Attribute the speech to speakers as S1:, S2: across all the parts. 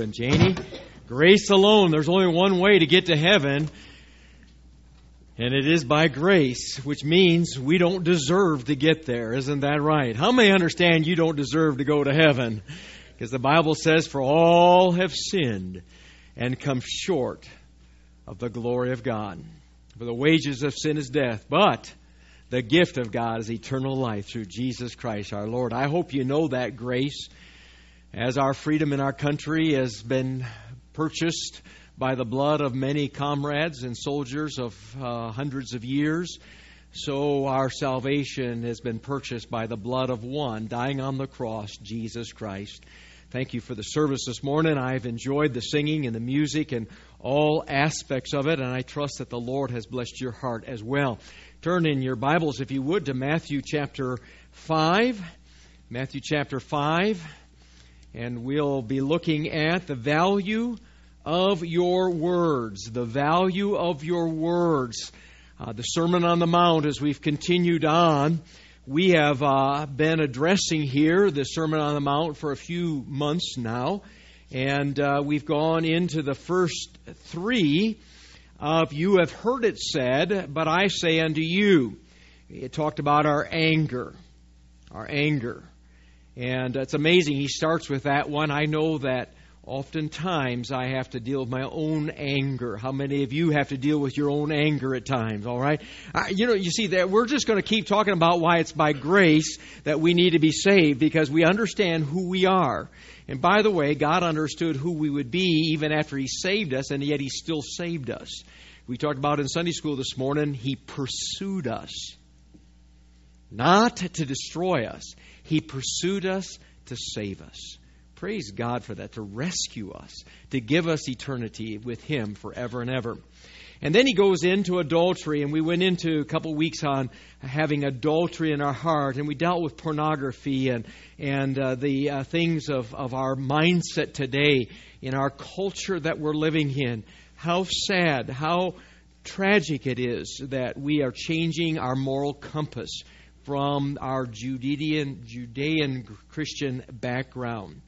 S1: And Janie, grace alone. There's only one way to get to heaven, and it is by grace, which means we don't deserve to get there. Isn't that right? How many understand you don't deserve to go to heaven? Because the Bible says, For all have sinned and come short of the glory of God. For the wages of sin is death, but the gift of God is eternal life through Jesus Christ our Lord. I hope you know that grace as our freedom in our country has been purchased by the blood of many comrades and soldiers of uh, hundreds of years, so our salvation has been purchased by the blood of one dying on the cross, Jesus Christ. Thank you for the service this morning. I've enjoyed the singing and the music and all aspects of it, and I trust that the Lord has blessed your heart as well. Turn in your Bibles, if you would, to Matthew chapter 5. Matthew chapter 5 and we'll be looking at the value of your words. The value of your words. Uh, the Sermon on the Mount, as we've continued on, we have uh, been addressing here the Sermon on the Mount for a few months now, and uh, we've gone into the first three of You have heard it said, but I say unto you. It talked about our anger. Our anger. And it's amazing. He starts with that one. I know that oftentimes I have to deal with my own anger. How many of you have to deal with your own anger at times? All right, you know, you see that we're just going to keep talking about why it's by grace that we need to be saved because we understand who we are. And by the way, God understood who we would be even after He saved us, and yet He still saved us. We talked about in Sunday school this morning. He pursued us, not to destroy us. He pursued us to save us. Praise God for that, to rescue us, to give us eternity with Him forever and ever. And then he goes into adultery, and we went into a couple weeks on having adultery in our heart, and we dealt with pornography and and uh, the uh, things of, of our mindset today in our culture that we're living in. How sad, how tragic it is that we are changing our moral compass from our Judean, Judean Christian background.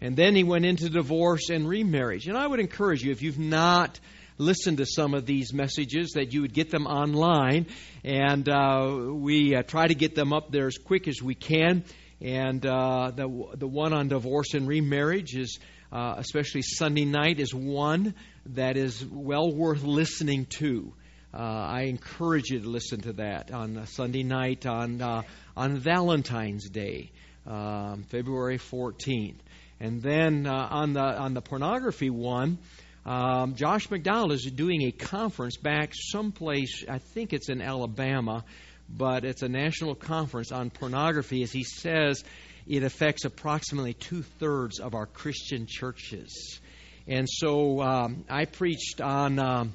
S1: And then he went into divorce and remarriage. And I would encourage you, if you've not listened to some of these messages, that you would get them online. And uh, we uh, try to get them up there as quick as we can. And uh, the, the one on divorce and remarriage is, uh, especially Sunday night, is one that is well worth listening to. Uh, I encourage you to listen to that on Sunday night on uh, on Valentine's Day, um, February 14th, and then uh, on the on the pornography one. Um, Josh McDowell is doing a conference back someplace, I think it's in Alabama, but it's a national conference on pornography. As he says, it affects approximately two thirds of our Christian churches. And so um, I preached on um,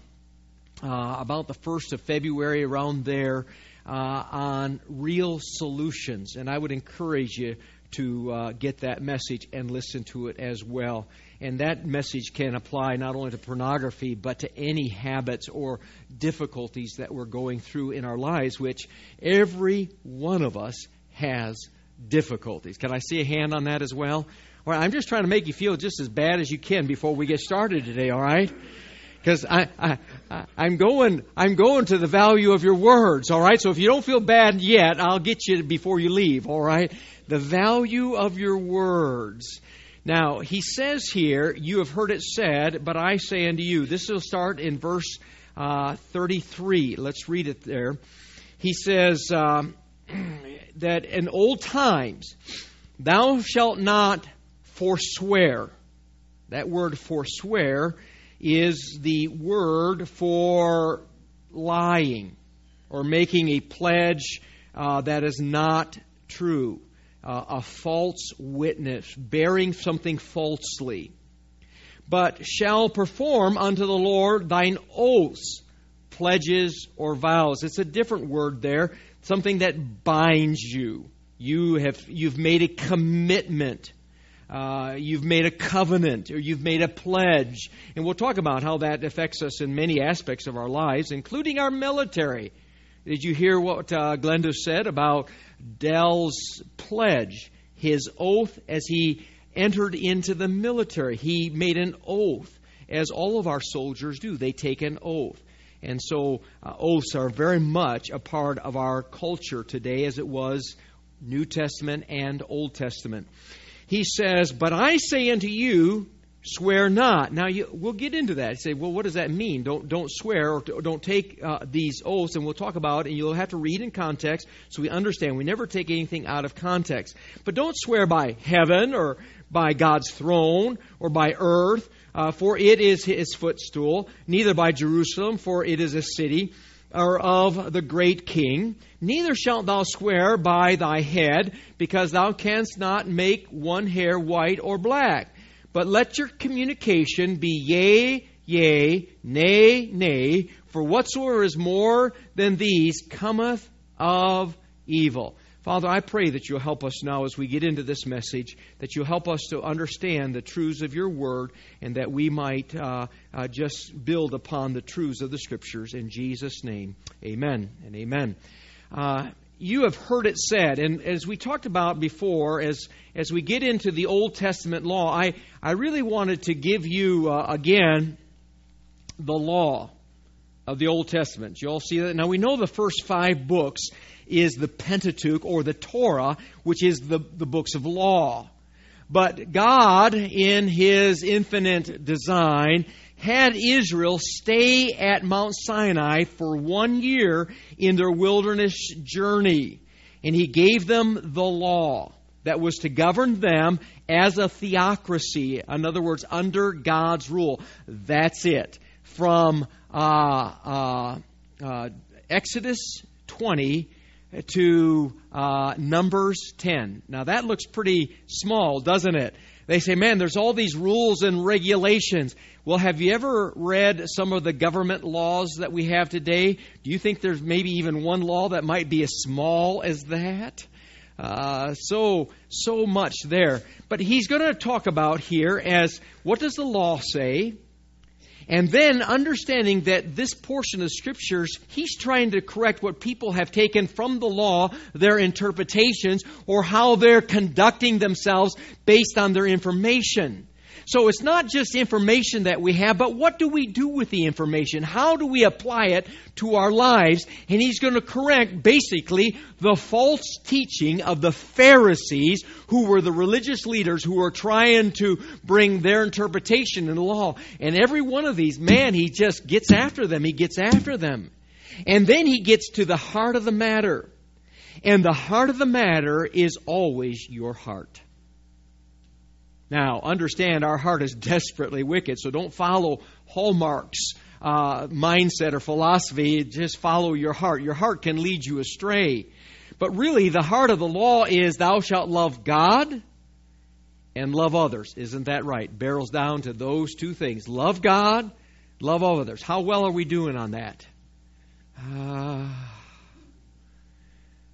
S1: uh, about the 1st of February, around there, uh, on real solutions. And I would encourage you to uh, get that message and listen to it as well. And that message can apply not only to pornography, but to any habits or difficulties that we're going through in our lives, which every one of us has difficulties. Can I see a hand on that as well? Right, I'm just trying to make you feel just as bad as you can before we get started today, all right? Because I, I, I'm going, I'm going to the value of your words. All right. So if you don't feel bad yet, I'll get you before you leave. All right. The value of your words. Now he says here, "You have heard it said, but I say unto you." This will start in verse uh, 33. Let's read it there. He says um, that in old times, thou shalt not forswear. That word forswear is the word for lying or making a pledge uh, that is not true, uh, a false witness, bearing something falsely. But shall perform unto the Lord thine oaths, pledges, or vows. It's a different word there, something that binds you. You have you've made a commitment uh, you've made a covenant or you've made a pledge. And we'll talk about how that affects us in many aspects of our lives, including our military. Did you hear what uh, Glenda said about Dell's pledge, his oath as he entered into the military. He made an oath, as all of our soldiers do. They take an oath. And so uh, oaths are very much a part of our culture today, as it was New Testament and Old Testament. He says, But I say unto you, swear not. Now, you, we'll get into that. You say, well, what does that mean? Don't, don't swear or don't take uh, these oaths, and we'll talk about it, and you'll have to read in context so we understand. We never take anything out of context. But don't swear by heaven or by God's throne or by earth uh, for it is his footstool, neither by Jerusalem, for it is a city, or of the great king. Neither shalt thou swear by thy head, because thou canst not make one hair white or black. But let your communication be yea, yea, nay, nay, for whatsoever is more than these cometh of evil. Father, I pray that you'll help us now as we get into this message, that you'll help us to understand the truths of your word, and that we might uh, uh, just build upon the truths of the scriptures. In Jesus' name, amen and amen. Uh, you have heard it said, and as we talked about before, as, as we get into the Old Testament law, I, I really wanted to give you uh, again the law of the Old Testament. You all see that? Now we know the first five books is the Pentateuch or the Torah, which is the, the books of law. But God, in His infinite design, had Israel stay at Mount Sinai for one year in their wilderness journey. And He gave them the law that was to govern them as a theocracy. In other words, under God's rule. That's it. From uh, uh, uh, Exodus 20 to uh, Numbers 10. Now that looks pretty small, doesn't it? They say, man, there's all these rules and regulations. Well, have you ever read some of the government laws that we have today? Do you think there's maybe even one law that might be as small as that? Uh, so so much there. But he's going to talk about here as what does the law say? And then understanding that this portion of scriptures, he's trying to correct what people have taken from the law, their interpretations, or how they're conducting themselves based on their information. So it's not just information that we have, but what do we do with the information? How do we apply it to our lives? And he's going to correct basically the false teaching of the Pharisees, who were the religious leaders who were trying to bring their interpretation in the law. And every one of these, man, he just gets after them. He gets after them. And then he gets to the heart of the matter. And the heart of the matter is always your heart. Now, understand our heart is desperately wicked, so don't follow Hallmark's uh, mindset or philosophy. Just follow your heart. Your heart can lead you astray. But really, the heart of the law is thou shalt love God and love others. Isn't that right? Barrels down to those two things love God, love others. How well are we doing on that? Uh,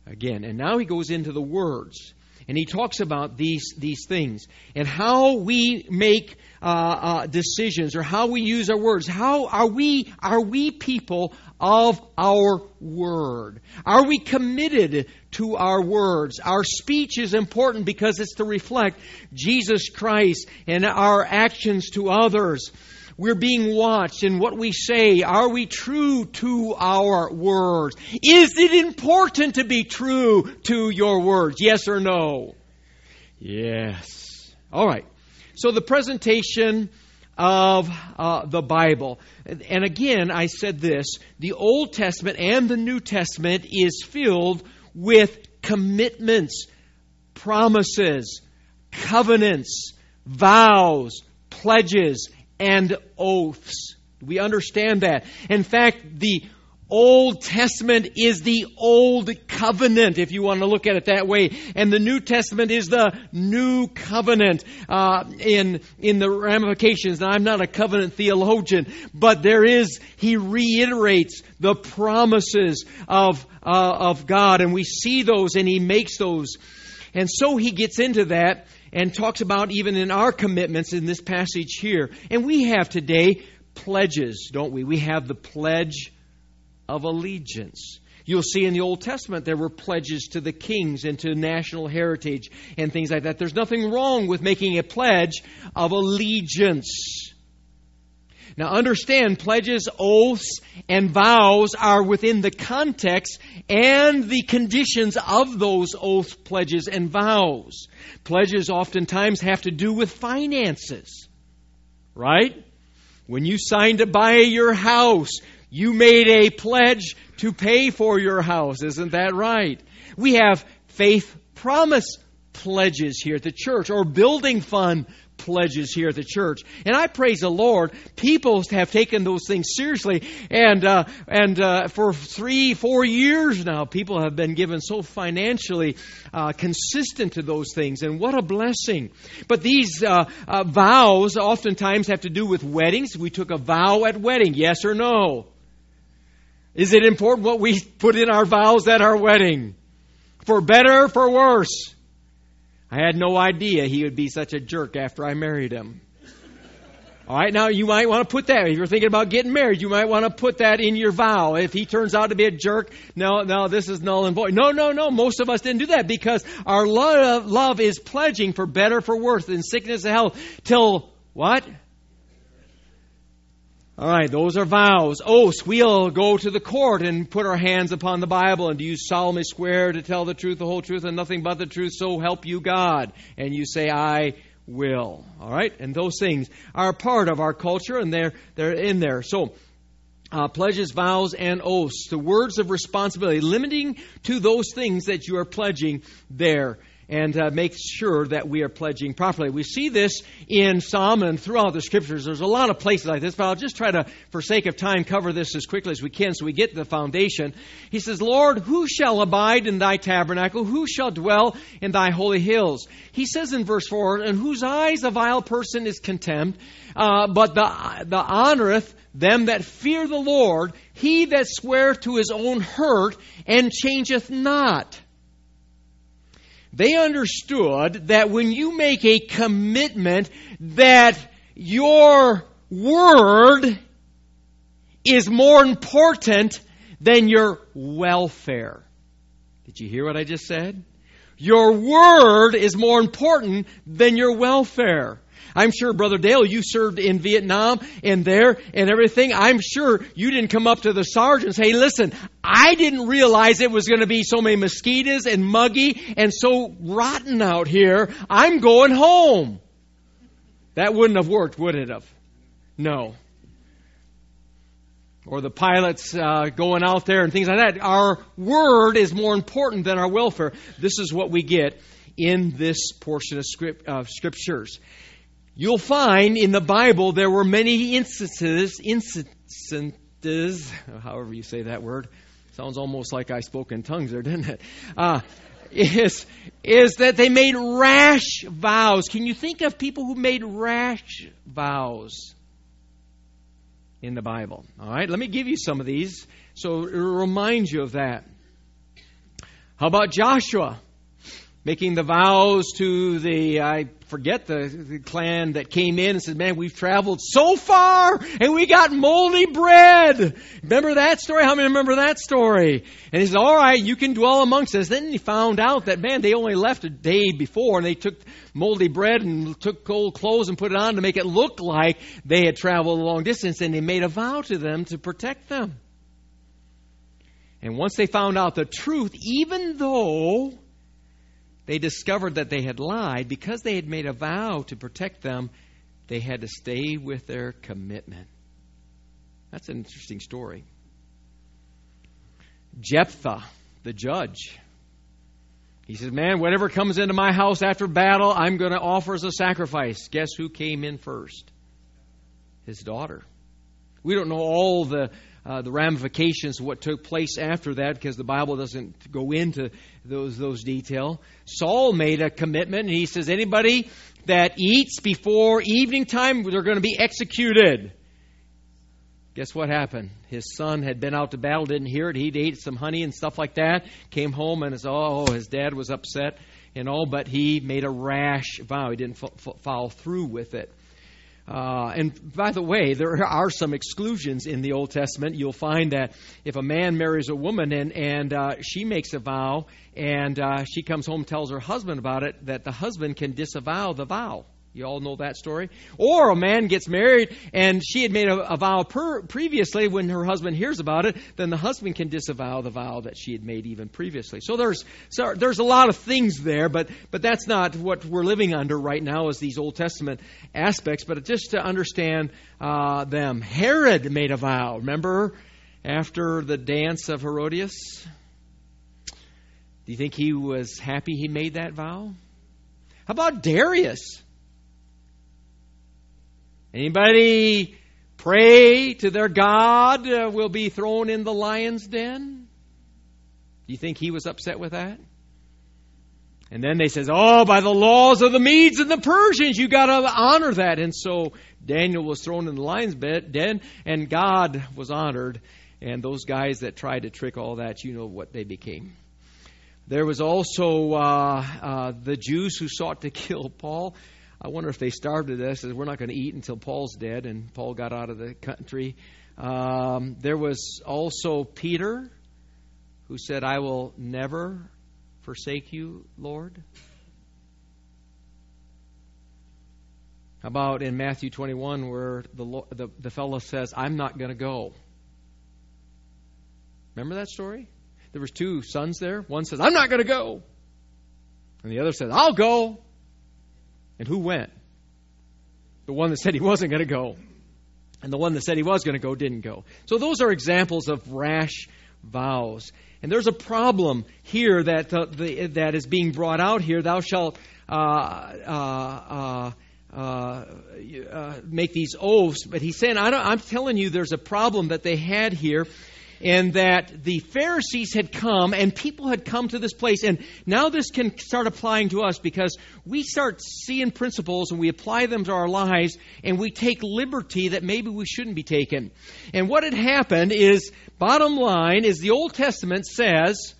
S1: again, and now he goes into the words and he talks about these, these things and how we make uh, uh, decisions or how we use our words. How are we, are we people of our word? Are we committed to our words? Our speech is important because it's to reflect Jesus Christ and our actions to others we're being watched in what we say. Are we true to our words? Is it important to be true to your words? Yes or no? Yes. All right. So the presentation of uh, the Bible. And again, I said this the Old Testament and the New Testament is filled with commitments, promises, covenants, vows, pledges, and oaths. We understand that. In fact, the Old Testament is the Old Covenant, if you want to look at it that way, and the New Testament is the New Covenant uh, in in the ramifications. Now, I'm not a covenant theologian, but there is he reiterates the promises of uh, of God, and we see those, and he makes those, and so he gets into that and talks about even in our commitments in this passage here. And we have today pledges, don't we? We have the pledge of allegiance. You'll see in the Old Testament there were pledges to the kings and to national heritage and things like that. There's nothing wrong with making a pledge of allegiance. Now understand, pledges, oaths, and vows are within the context and the conditions of those oaths, pledges, and vows. Pledges oftentimes have to do with finances, right? When you signed to buy your house, you made a pledge to pay for your house. Isn't that right? We have faith promise pledges here at the church or building fund pledges here at the church. And I praise the Lord. People have taken those things seriously. And, uh, and uh, for three, four years now, people have been given so financially uh, consistent to those things. And what a blessing. But these uh, uh, vows oftentimes have to do with weddings. We took a vow at wedding, yes or no? Is it important what we put in our vows at our wedding? For better, for worse? I had no idea he would be such a jerk after I married him. All right, now you might want to put that. If you're thinking about getting married, you might want to put that in your vow. If he turns out to be a jerk, no, no, this is null and void. No, no, no. Most of us didn't do that because our love, love is pledging for better, for worse, in sickness and health, till what? All right, those are vows. Oaths, we'll go to the court and put our hands upon the Bible and do you solemnly swear to tell the truth, the whole truth, and nothing but the truth, so help you God. And you say, I will. All right? And those things are part of our culture and they're, they're in there. So, uh, pledges, vows, and oaths, the words of responsibility, limiting to those things that you are pledging there and uh, make sure that we are pledging properly. We see this in Psalm and throughout the scriptures. There's a lot of places like this, but I'll just try to, for sake of time, cover this as quickly as we can so we get to the foundation. He says, Lord, who shall abide in thy tabernacle? Who shall dwell in thy holy hills? He says in verse 4, In whose eyes a vile person is contemned, uh, but the, the honoreth them that fear the Lord, he that sweareth to his own hurt and changeth not. They understood that when you make a commitment that your word is more important than your welfare. Did you hear what I just said? Your word is more important than your welfare. I'm sure, Brother Dale, you served in Vietnam and there and everything. I'm sure you didn't come up to the sergeant and say, listen, I didn't realize it was going to be so many mosquitoes and muggy and so rotten out here. I'm going home. That wouldn't have worked, would it have? No. Or the pilots uh, going out there and things like that. Our word is more important than our welfare. This is what we get in this portion of script, uh, scriptures. You'll find in the Bible there were many instances, instances, however you say that word. Sounds almost like I spoke in tongues there, didn't it? Uh, is, is that they made rash vows. Can you think of people who made rash vows in the Bible? All right, let me give you some of these so it reminds you of that. How about Joshua? Making the vows to the, I forget the, the, clan that came in and said, Man, we've traveled so far and we got moldy bread. Remember that story? How many remember that story? And he said, All right, you can dwell amongst us. Then he found out that, man, they only left a day before and they took moldy bread and took old clothes and put it on to make it look like they had traveled a long distance and they made a vow to them to protect them. And once they found out the truth, even though they discovered that they had lied because they had made a vow to protect them, they had to stay with their commitment. That's an interesting story. Jephthah, the judge, he says, Man, whatever comes into my house after battle, I'm going to offer as a sacrifice. Guess who came in first? His daughter. We don't know all the uh, the ramifications of what took place after that because the Bible doesn't go into those those detail. Saul made a commitment and he says anybody that eats before evening time they're going to be executed. Guess what happened? His son had been out to battle, didn't hear it. He'd ate some honey and stuff like that. Came home and his oh his dad was upset and all, but he made a rash vow. He didn't f- f- follow through with it. Uh, and by the way, there are some exclusions in the Old Testament. You'll find that if a man marries a woman and and uh, she makes a vow and uh, she comes home tells her husband about it, that the husband can disavow the vow. You all know that story. Or a man gets married and she had made a, a vow per, previously. When her husband hears about it, then the husband can disavow the vow that she had made even previously. So there's so there's a lot of things there, but but that's not what we're living under right now. Is these Old Testament aspects, but just to understand uh, them. Herod made a vow. Remember after the dance of Herodias. Do you think he was happy he made that vow? How about Darius? Anybody pray to their God uh, will be thrown in the lion's den? Do you think he was upset with that? And then they says, "Oh, by the laws of the Medes and the Persians, you got to honor that." And so Daniel was thrown in the lion's den, and God was honored. And those guys that tried to trick all that, you know what they became. There was also uh, uh, the Jews who sought to kill Paul. I wonder if they starved to death. Says we're not going to eat until Paul's dead, and Paul got out of the country. Um, there was also Peter, who said, "I will never forsake you, Lord." How about in Matthew 21, where the the, the fellow says, "I'm not going to go." Remember that story? There was two sons there. One says, "I'm not going to go," and the other says, "I'll go." And who went? The one that said he wasn't going to go. And the one that said he was going to go didn't go. So those are examples of rash vows. And there's a problem here that uh, the, that is being brought out here. Thou shalt uh, uh, uh, uh make these oaths. But he's saying, I am telling you, there's a problem that they had here and that the Pharisees had come and people had come to this place. And now this can start applying to us because we start seeing principles and we apply them to our lives and we take liberty that maybe we shouldn't be taking. And what had happened is, bottom line, is the Old Testament says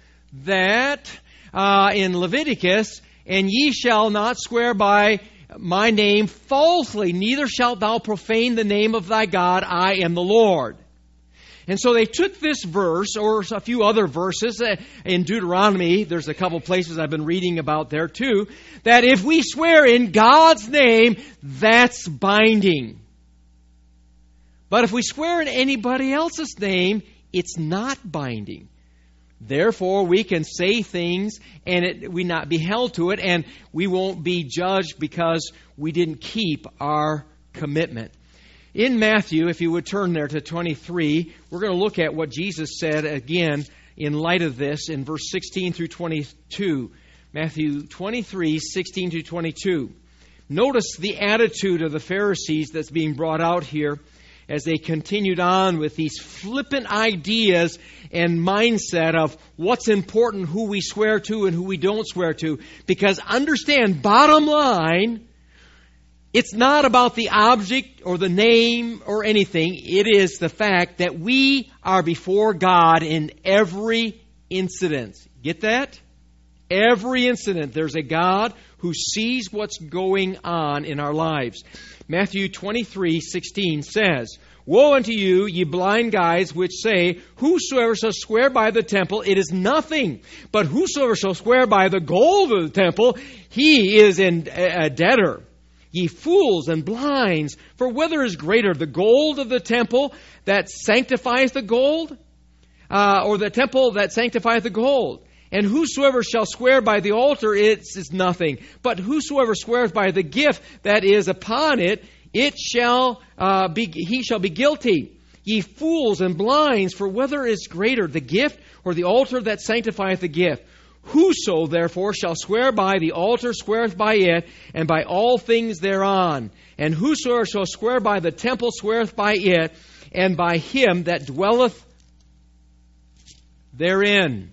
S1: that uh, in Leviticus, and ye shall not swear by my name falsely, neither shalt thou profane the name of thy God. I am the Lord. And so they took this verse, or a few other verses uh, in Deuteronomy, there's a couple places I've been reading about there too, that if we swear in God's name, that's binding. But if we swear in anybody else's name, it's not binding. Therefore, we can say things and it, we not be held to it, and we won't be judged because we didn't keep our commitment. In Matthew, if you would turn there to 23, we're going to look at what Jesus said again in light of this in verse 16 through 22. Matthew 23, 16 to 22. Notice the attitude of the Pharisees that's being brought out here as they continued on with these flippant ideas and mindset of what's important, who we swear to and who we don't swear to. Because understand, bottom line, it's not about the object or the name or anything. It is the fact that we are before God in every incident. Get that? Every incident, there's a God who sees what's going on in our lives. Matthew 23 16 says, Woe unto you, ye blind guys, which say, Whosoever shall swear by the temple, it is nothing. But whosoever shall swear by the gold of the temple, he is in a debtor. Ye fools and blinds, for whether is greater, the gold of the temple that sanctifies the gold, uh, or the temple that sanctifieth the gold? And whosoever shall swear by the altar, it is nothing. But whosoever swears by the gift that is upon it, it shall uh, be, he shall be guilty. Ye fools and blinds, for whether is greater, the gift or the altar that sanctifieth the gift? Whoso therefore shall swear by the altar sweareth by it, and by all things thereon. And whosoever shall swear by the temple sweareth by it, and by him that dwelleth therein.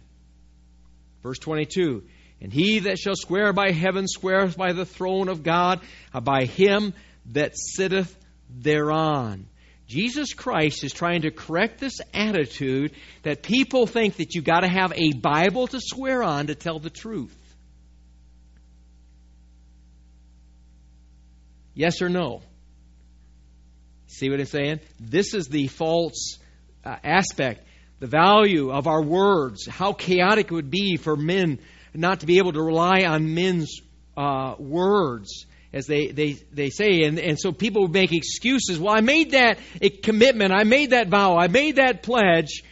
S1: Verse 22 And he that shall swear by heaven sweareth by the throne of God, by him that sitteth thereon. Jesus Christ is trying to correct this attitude that people think that you've got to have a Bible to swear on to tell the truth. Yes or no? See what I'm saying? This is the false uh, aspect, the value of our words, how chaotic it would be for men not to be able to rely on men's uh, words as they, they, they say. And, and so people make excuses. Well, I made that commitment. I made that vow. I made that pledge.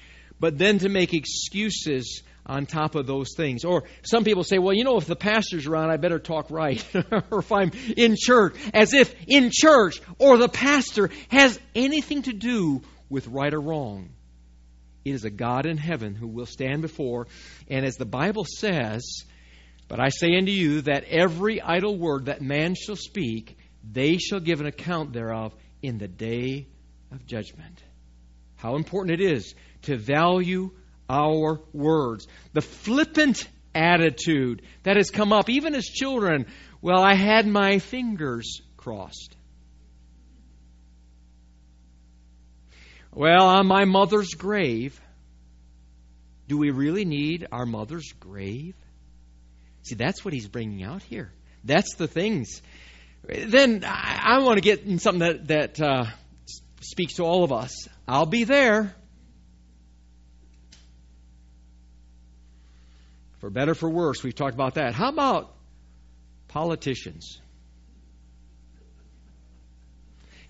S1: But then to make excuses on top of those things. Or some people say, well, you know, if the pastor's around, I better talk right. or if I'm in church, as if in church or the pastor has anything to do with right or wrong. It is a God in heaven who will stand before, and as the Bible says, but I say unto you that every idle word that man shall speak, they shall give an account thereof in the day of judgment. How important it is to value our words. The flippant attitude that has come up, even as children, well, I had my fingers crossed. Well, on my mother's grave, do we really need our mother's grave? See, that's what he's bringing out here. That's the things. Then I, I want to get in something that, that uh, speaks to all of us. I'll be there. For better, for worse, we've talked about that. How about politicians?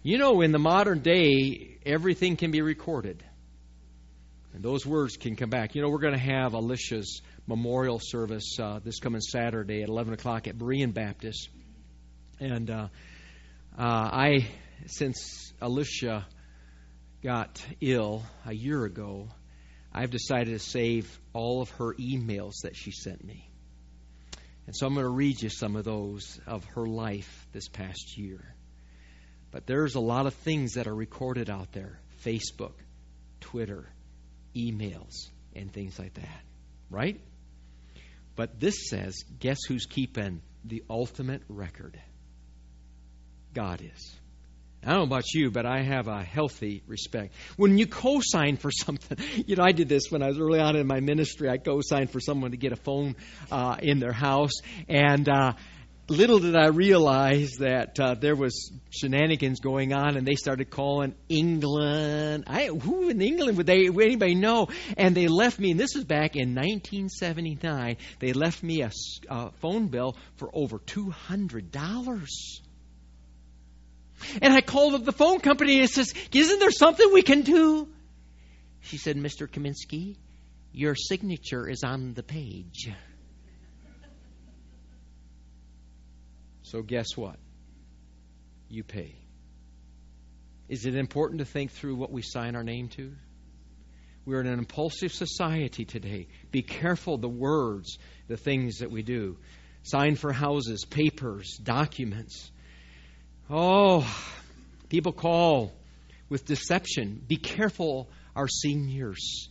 S1: You know, in the modern day, everything can be recorded. And those words can come back. You know, we're going to have Alicia's memorial service uh, this coming Saturday at 11 o'clock at Berean Baptist. And uh, uh, I, since Alicia got ill a year ago, I've decided to save all of her emails that she sent me. And so I'm going to read you some of those of her life this past year. But there's a lot of things that are recorded out there Facebook, Twitter, emails, and things like that. Right? But this says, guess who's keeping the ultimate record? God is. I don't know about you, but I have a healthy respect. When you co sign for something, you know, I did this when I was early on in my ministry. I co signed for someone to get a phone uh, in their house. And uh, little did I realize that uh, there was shenanigans going on, and they started calling England. I, who in England would they? Would anybody know? And they left me. And this was back in 1979. They left me a, a phone bill for over two hundred dollars. And I called up the phone company and says, "Isn't there something we can do?" She said, "Mr. Kaminsky, your signature is on the page." So, guess what? You pay. Is it important to think through what we sign our name to? We're in an impulsive society today. Be careful the words, the things that we do. Sign for houses, papers, documents. Oh, people call with deception. Be careful, our seniors.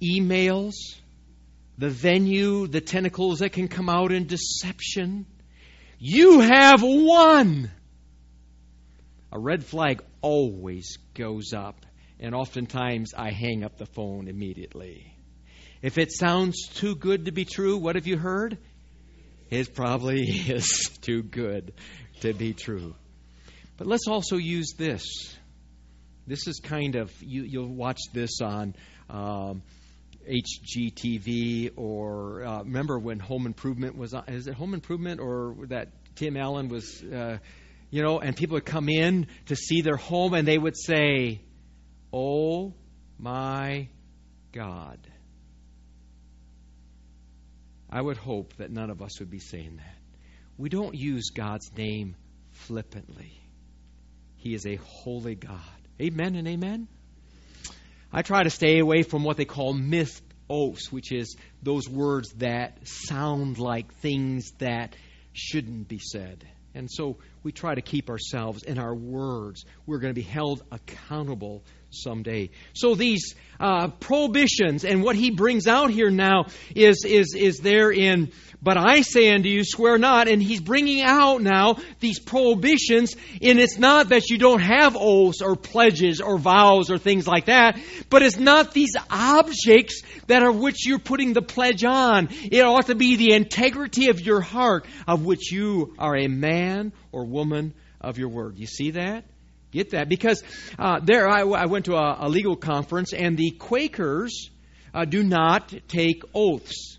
S1: Emails, the venue, the tentacles that can come out in deception. You have won. A red flag always goes up, and oftentimes I hang up the phone immediately. If it sounds too good to be true, what have you heard? It probably is too good to be true. But let's also use this. This is kind of, you, you'll watch this on. Um, HGTV or uh, remember when Home Improvement was on, is it Home Improvement or that Tim Allen was uh, you know and people would come in to see their home and they would say oh my god. I would hope that none of us would be saying that. We don't use God's name flippantly. He is a holy God. Amen and amen I try to stay away from what they call minced oaths, which is those words that sound like things that shouldn't be said. And so we try to keep ourselves in our words. We're going to be held accountable someday. So these uh, prohibitions and what he brings out here now is is is there in but I say unto you, swear not. And he's bringing out now these prohibitions. And it's not that you don't have oaths or pledges or vows or things like that, but it's not these objects that are which you're putting the pledge on. It ought to be the integrity of your heart of which you are a man or woman of your word. You see that? Get that? Because uh, there, I, I, went to a, a, legal conference, and the Quakers uh, do not take oaths.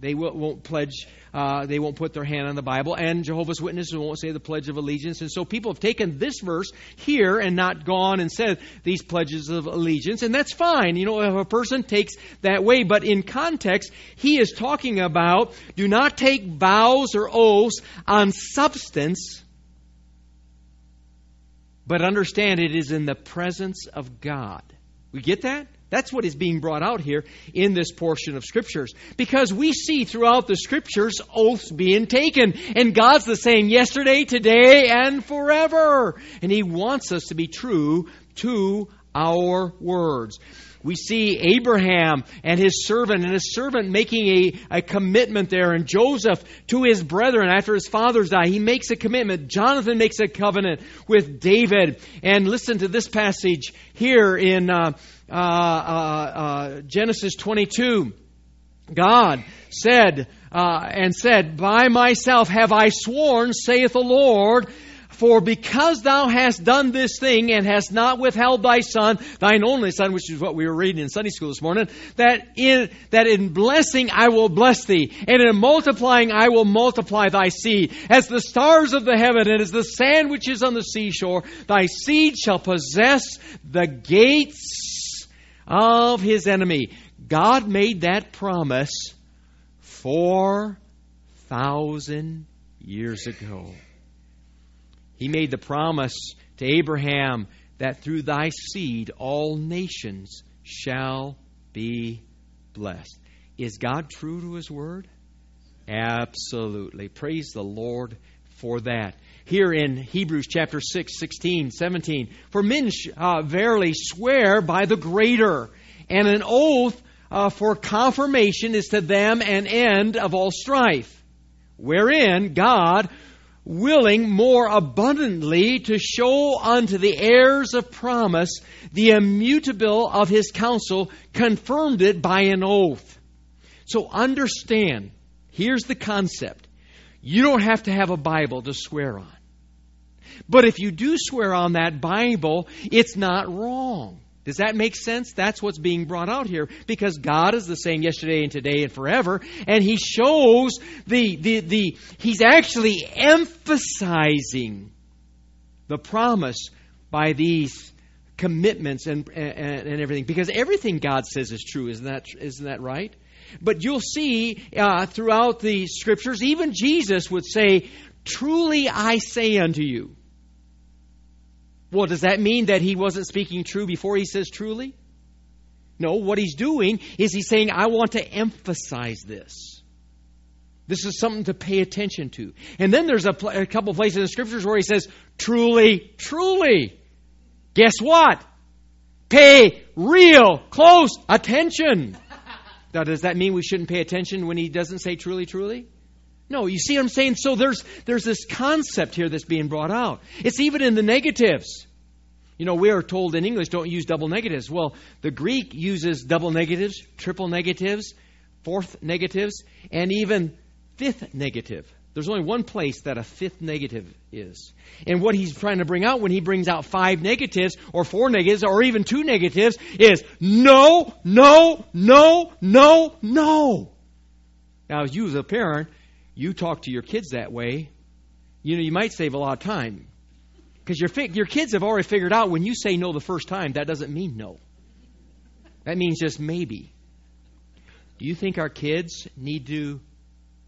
S1: They will, won't pledge uh, they won't put their hand on the Bible, and Jehovah's Witnesses won't say the Pledge of Allegiance. And so people have taken this verse here and not gone and said these pledges of allegiance, and that's fine. You know, if a person takes that way, but in context, he is talking about do not take vows or oaths on substance, but understand it is in the presence of God. We get that? That's what is being brought out here in this portion of Scriptures. Because we see throughout the Scriptures oaths being taken. And God's the same yesterday, today, and forever. And He wants us to be true to our words. We see Abraham and his servant, and his servant making a, a commitment there, and Joseph to his brethren after his fathers die. He makes a commitment. Jonathan makes a covenant with David. And listen to this passage here in uh, uh, uh, uh Genesis 22. God said, uh, and said, By myself have I sworn, saith the Lord, for because thou hast done this thing and hast not withheld thy son, thine only son, which is what we were reading in Sunday school this morning, that in, that in blessing I will bless thee, and in multiplying I will multiply thy seed. As the stars of the heaven and as the sand which is on the seashore, thy seed shall possess the gates of his enemy. God made that promise four thousand years ago. He made the promise to Abraham that through thy seed all nations shall be blessed. Is God true to his word? Absolutely. Praise the Lord for that. Here in Hebrews chapter 6, 16, 17, for men uh, verily swear by the greater, and an oath uh, for confirmation is to them an end of all strife, wherein God willing more abundantly to show unto the heirs of promise the immutable of his counsel, confirmed it by an oath. So understand, here's the concept. You don't have to have a Bible to swear on. But if you do swear on that Bible, it's not wrong. Does that make sense? That's what's being brought out here because God is the same yesterday and today and forever, and He shows the the the He's actually emphasizing the promise by these commitments and, and, and everything because everything God says is true. Isn't that isn't that right? But you'll see uh, throughout the scriptures, even Jesus would say, "Truly I say unto you." Well, does that mean that he wasn't speaking true before he says truly? No, what he's doing is he's saying, I want to emphasize this. This is something to pay attention to. And then there's a, pl- a couple places in the scriptures where he says, truly, truly. Guess what? Pay real close attention. Now, does that mean we shouldn't pay attention when he doesn't say truly, truly? No, you see what I'm saying? So there's, there's this concept here that's being brought out. It's even in the negatives. You know, we are told in English don't use double negatives. Well, the Greek uses double negatives, triple negatives, fourth negatives, and even fifth negative. There's only one place that a fifth negative is. And what he's trying to bring out when he brings out five negatives or four negatives or even two negatives is no, no, no, no, no. Now, as you as a parent, you talk to your kids that way, you know, you might save a lot of time. Because your, your kids have already figured out when you say no the first time, that doesn't mean no. That means just maybe. Do you think our kids need to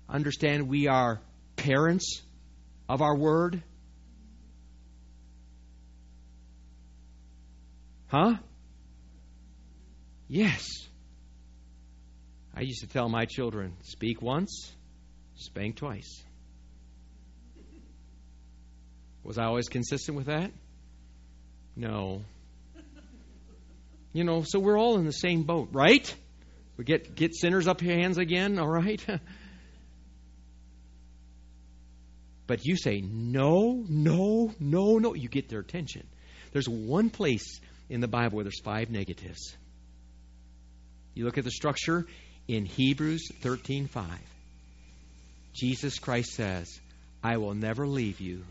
S1: understand we are parents of our word? Huh? Yes. I used to tell my children speak once, Spank twice. Was I always consistent with that? No. You know, so we're all in the same boat, right? We get get sinners up your hands again, all right? but you say no, no, no, no, you get their attention. There's one place in the Bible where there's five negatives. You look at the structure in Hebrews 13:5. Jesus Christ says, I will never leave you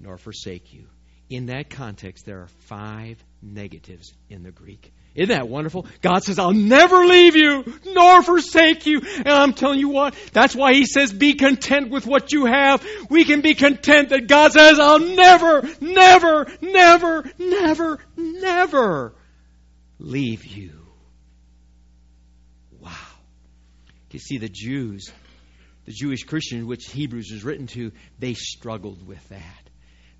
S1: nor forsake you. in that context, there are five negatives in the Greek. Isn't that wonderful? God says, I'll never leave you nor forsake you. And I'm telling you what, that's why He says, be content with what you have. We can be content that God says, I'll never, never, never, never, never leave you. Wow. You see, the Jews, the Jewish Christians, which Hebrews is written to, they struggled with that.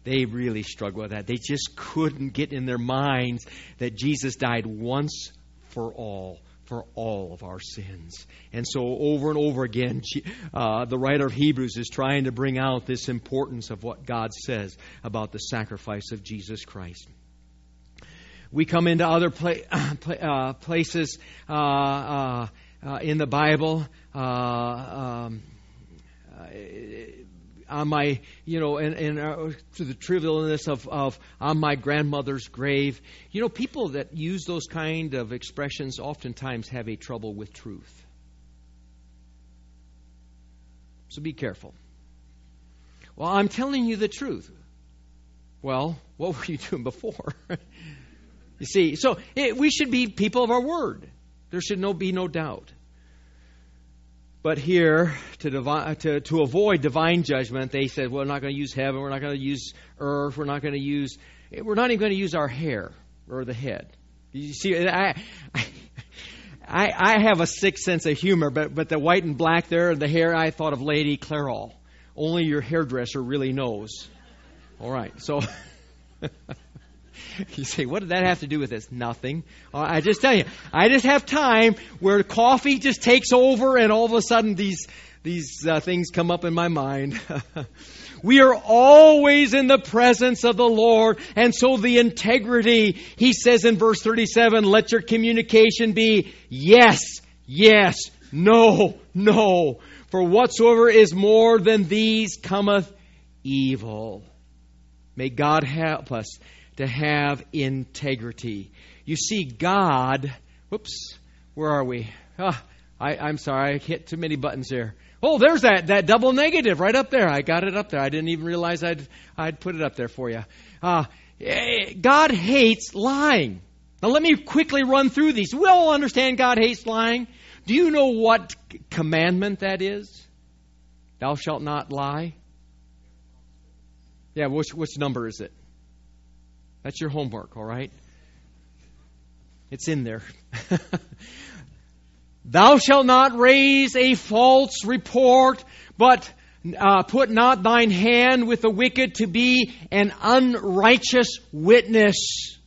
S1: They really struggled with that. They just couldn't get in their minds that Jesus died once for all for all of our sins. And so, over and over again, uh, the writer of Hebrews is trying to bring out this importance of what God says about the sacrifice of Jesus Christ. We come into other uh, places uh, uh, uh, in the Bible. Uh, um, on my, you know, and, and uh, to the trivialness of, of on my grandmother's grave. You know, people that use those kind of expressions oftentimes have a trouble with truth. So be careful. Well, I'm telling you the truth. Well, what were you doing before? you see, so it, we should be people of our word. There should no be no doubt. But here, to, divi- to, to avoid divine judgment, they said, well, we're not going to use heaven, we're not going to use earth, we're not going to use, eh, we're not even going to use our hair or the head. You see, I, I, I have a sick sense of humor, but, but the white and black there, the hair, I thought of Lady Clairol. Only your hairdresser really knows. All right, so. You say, what did that have to do with this? Nothing. Uh, I just tell you, I just have time where coffee just takes over, and all of a sudden these these uh, things come up in my mind. we are always in the presence of the Lord, and so the integrity. He says in verse thirty-seven, "Let your communication be yes, yes, no, no." For whatsoever is more than these cometh evil. May God help us to have integrity. You see, God, whoops, where are we? Oh, I, I'm sorry, I hit too many buttons here. Oh, there's that, that double negative right up there. I got it up there. I didn't even realize I'd, I'd put it up there for you. Uh, God hates lying. Now, let me quickly run through these. We all understand God hates lying. Do you know what commandment that is? Thou shalt not lie. Yeah, which, which number is it? That's your homework, all right? It's in there. Thou shalt not raise a false report, but uh, put not thine hand with the wicked to be an unrighteous witness.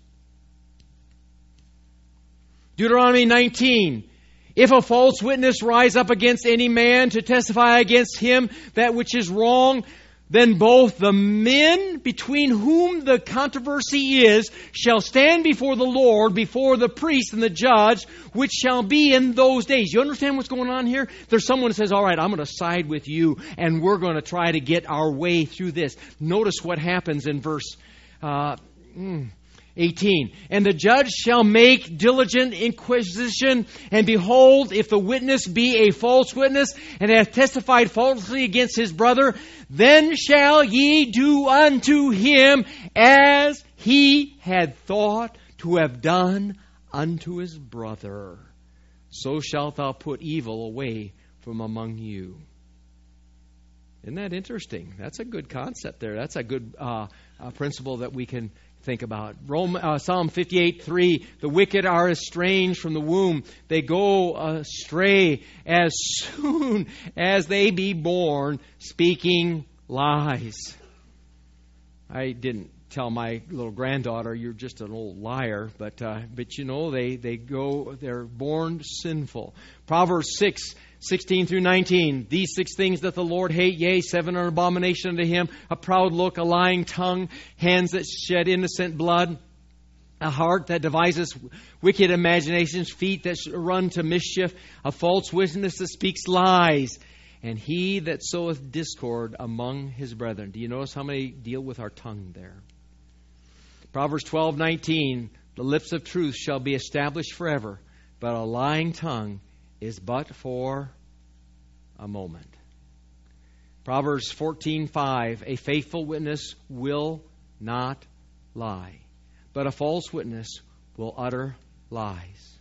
S1: Deuteronomy 19. If a false witness rise up against any man to testify against him that which is wrong, then both the men between whom the controversy is shall stand before the Lord, before the priest and the judge, which shall be in those days. You understand what's going on here? There's someone who says, All right, I'm going to side with you, and we're going to try to get our way through this. Notice what happens in verse. Uh, mm, 18. And the judge shall make diligent inquisition, and behold, if the witness be a false witness, and hath testified falsely against his brother, then shall ye do unto him as he had thought to have done unto his brother. So shalt thou put evil away from among you. Isn't that interesting? That's a good concept there. That's a good uh, uh, principle that we can think about. Rome, uh, Psalm 58 3 The wicked are estranged from the womb, they go astray as soon as they be born, speaking lies. I didn't tell my little granddaughter you're just an old liar but uh, but you know they they go they're born sinful proverbs 6 16 through 19. These six things that the Lord hate, yea, seven are an abomination unto him a proud look, a lying tongue, hands that shed innocent blood, a heart that devises wicked imaginations, feet that run to mischief, a false witness that speaks lies, and he that soweth discord among his brethren. Do you notice how many deal with our tongue there? Proverbs 12:19, The lips of truth shall be established forever, but a lying tongue is but for a moment. Proverbs 14:5 A faithful witness will not lie, but a false witness will utter lies.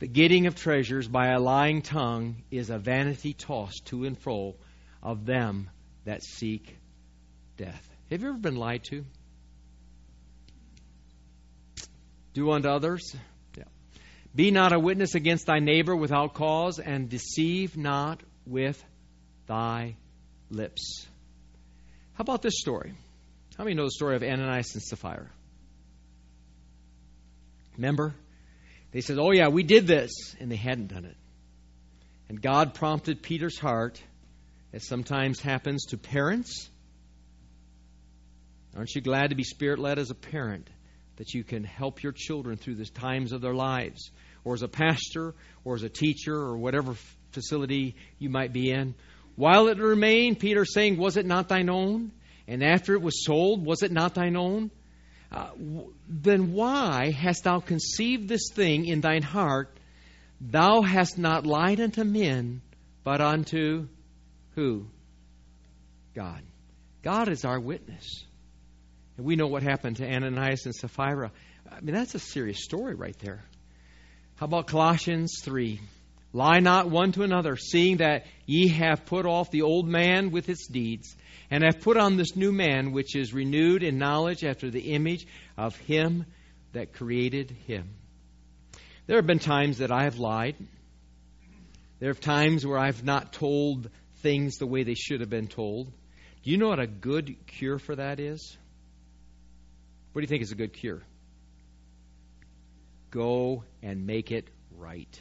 S1: The getting of treasures by a lying tongue is a vanity tossed to and fro of them that seek death. Have you ever been lied to? Do unto others. Yeah. Be not a witness against thy neighbor without cause, and deceive not with thy lips. How about this story? How many know the story of Ananias and Sapphira? Remember? They said, Oh, yeah, we did this. And they hadn't done it. And God prompted Peter's heart, as sometimes happens to parents. Aren't you glad to be spirit led as a parent? That you can help your children through the times of their lives, or as a pastor, or as a teacher, or whatever facility you might be in. While it remained, Peter saying, Was it not thine own? And after it was sold, was it not thine own? Uh, w- then why hast thou conceived this thing in thine heart? Thou hast not lied unto men, but unto who? God. God is our witness. And we know what happened to Ananias and Sapphira. I mean, that's a serious story right there. How about Colossians 3? Lie not one to another, seeing that ye have put off the old man with its deeds and have put on this new man, which is renewed in knowledge after the image of him that created him. There have been times that I have lied. There are times where I've not told things the way they should have been told. Do you know what a good cure for that is? What do you think is a good cure? Go and make it right.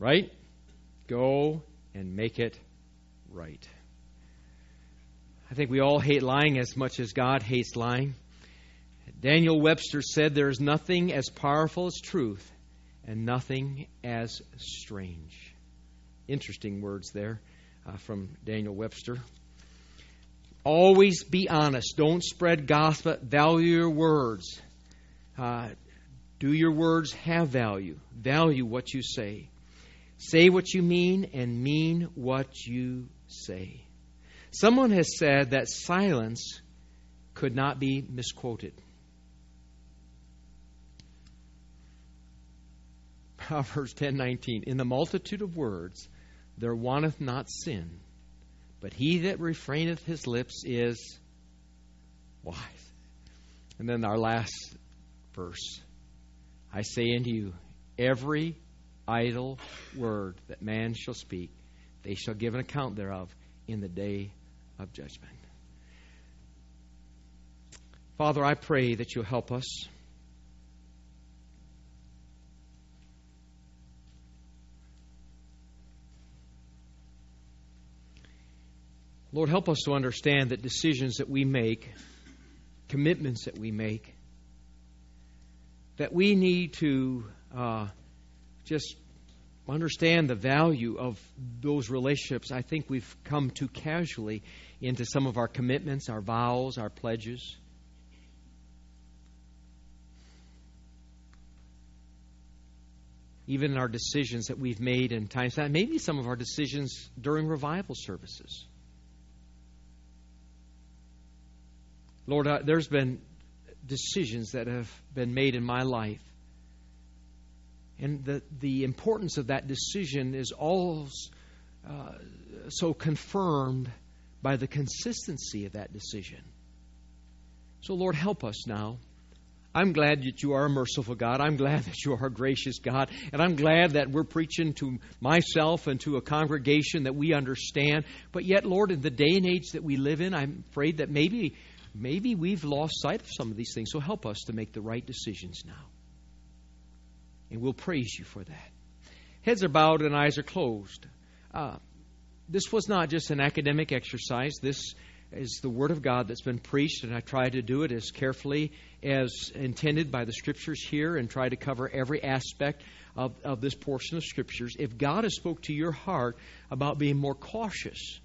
S1: Right? Go and make it right. I think we all hate lying as much as God hates lying. Daniel Webster said, There is nothing as powerful as truth and nothing as strange. Interesting words there uh, from Daniel Webster. Always be honest. Don't spread gossip. Value your words. Uh, do your words have value? Value what you say. Say what you mean and mean what you say. Someone has said that silence could not be misquoted. Proverbs 10:19 In the multitude of words there wanteth not sin, but he that refraineth his lips is wise. And then our last verse I say unto you, every idle word that man shall speak, they shall give an account thereof in the day of judgment. Father, I pray that you'll help us. Lord, help us to understand that decisions that we make, commitments that we make, that we need to uh, just understand the value of those relationships. I think we've come too casually into some of our commitments, our vows, our pledges. Even in our decisions that we've made in times, maybe some of our decisions during revival services. Lord, uh, there's been decisions that have been made in my life and the, the importance of that decision is all uh, so confirmed by the consistency of that decision. So, Lord, help us now. I'm glad that you are a merciful God. I'm glad that you are a gracious God. And I'm glad that we're preaching to myself and to a congregation that we understand. But yet, Lord, in the day and age that we live in, I'm afraid that maybe, maybe we've lost sight of some of these things. So help us to make the right decisions now. And we'll praise you for that. Heads are bowed and eyes are closed. Uh, this was not just an academic exercise. This is the Word of God that's been preached, and I try to do it as carefully as intended by the Scriptures here and try to cover every aspect of, of this portion of Scriptures. If God has spoke to your heart about being more cautious,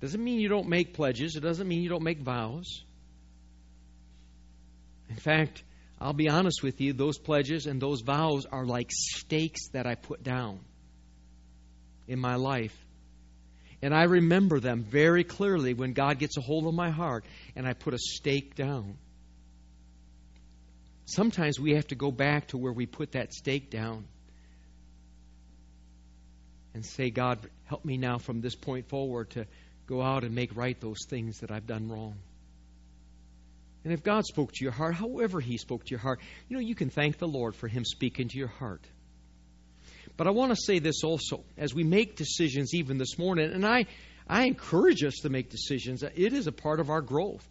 S1: doesn't mean you don't make pledges. It doesn't mean you don't make vows. In fact, I'll be honest with you, those pledges and those vows are like stakes that I put down in my life. And I remember them very clearly when God gets a hold of my heart and I put a stake down. Sometimes we have to go back to where we put that stake down and say, God, help me now from this point forward to go out and make right those things that I've done wrong. And if God spoke to your heart, however He spoke to your heart, you know, you can thank the Lord for Him speaking to your heart. But I want to say this also as we make decisions, even this morning, and I, I encourage us to make decisions. It is a part of our growth.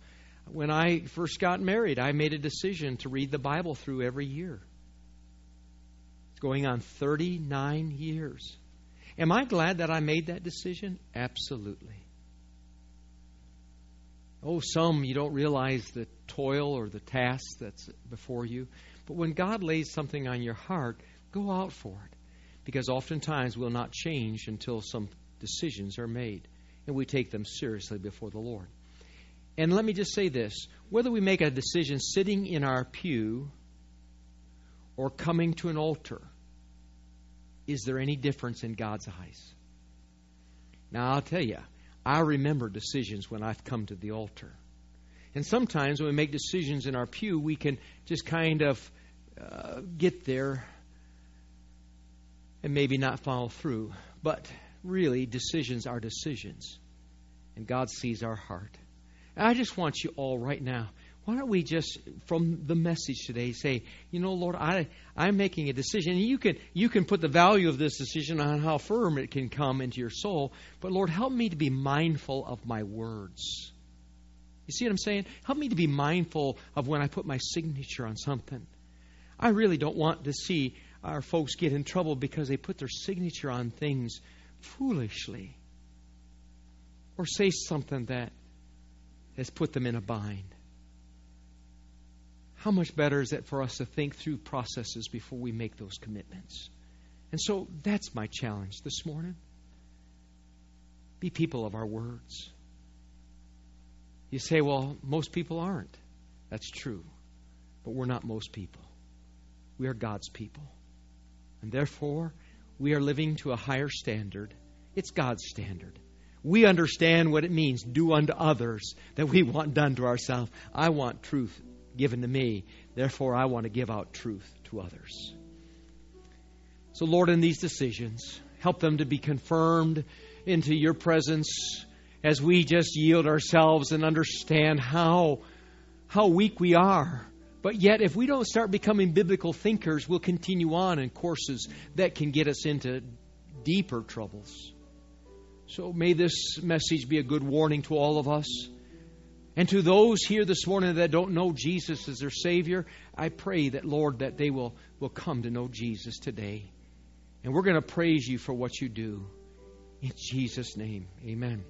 S1: When I first got married, I made a decision to read the Bible through every year. It's going on 39 years. Am I glad that I made that decision? Absolutely. Oh, some you don't realize the toil or the task that's before you. But when God lays something on your heart, go out for it because oftentimes we'll not change until some decisions are made and we take them seriously before the Lord. And let me just say this whether we make a decision sitting in our pew or coming to an altar, is there any difference in God's eyes? Now, I'll tell you, I remember decisions when I've come to the altar. And sometimes when we make decisions in our pew, we can just kind of uh, get there and maybe not follow through. But really, decisions are decisions. And God sees our heart. And I just want you all right now, why don't we just, from the message today, say, you know, Lord, I, I'm making a decision. And you can, you can put the value of this decision on how firm it can come into your soul. But Lord, help me to be mindful of my words. You see what I'm saying? Help me to be mindful of when I put my signature on something. I really don't want to see our folks get in trouble because they put their signature on things foolishly or say something that has put them in a bind. How much better is it for us to think through processes before we make those commitments? And so that's my challenge this morning. Be people of our words. You say, well, most people aren't. That's true. But we're not most people. We are God's people. And therefore, we are living to a higher standard. It's God's standard. We understand what it means do unto others that we want done to ourselves. I want truth given to me. Therefore, I want to give out truth to others. So, Lord, in these decisions, help them to be confirmed into your presence as we just yield ourselves and understand how, how weak we are but yet, if we don't start becoming biblical thinkers, we'll continue on in courses that can get us into deeper troubles. So may this message be a good warning to all of us. And to those here this morning that don't know Jesus as their Savior, I pray that, Lord, that they will, will come to know Jesus today. And we're going to praise you for what you do. In Jesus' name, amen.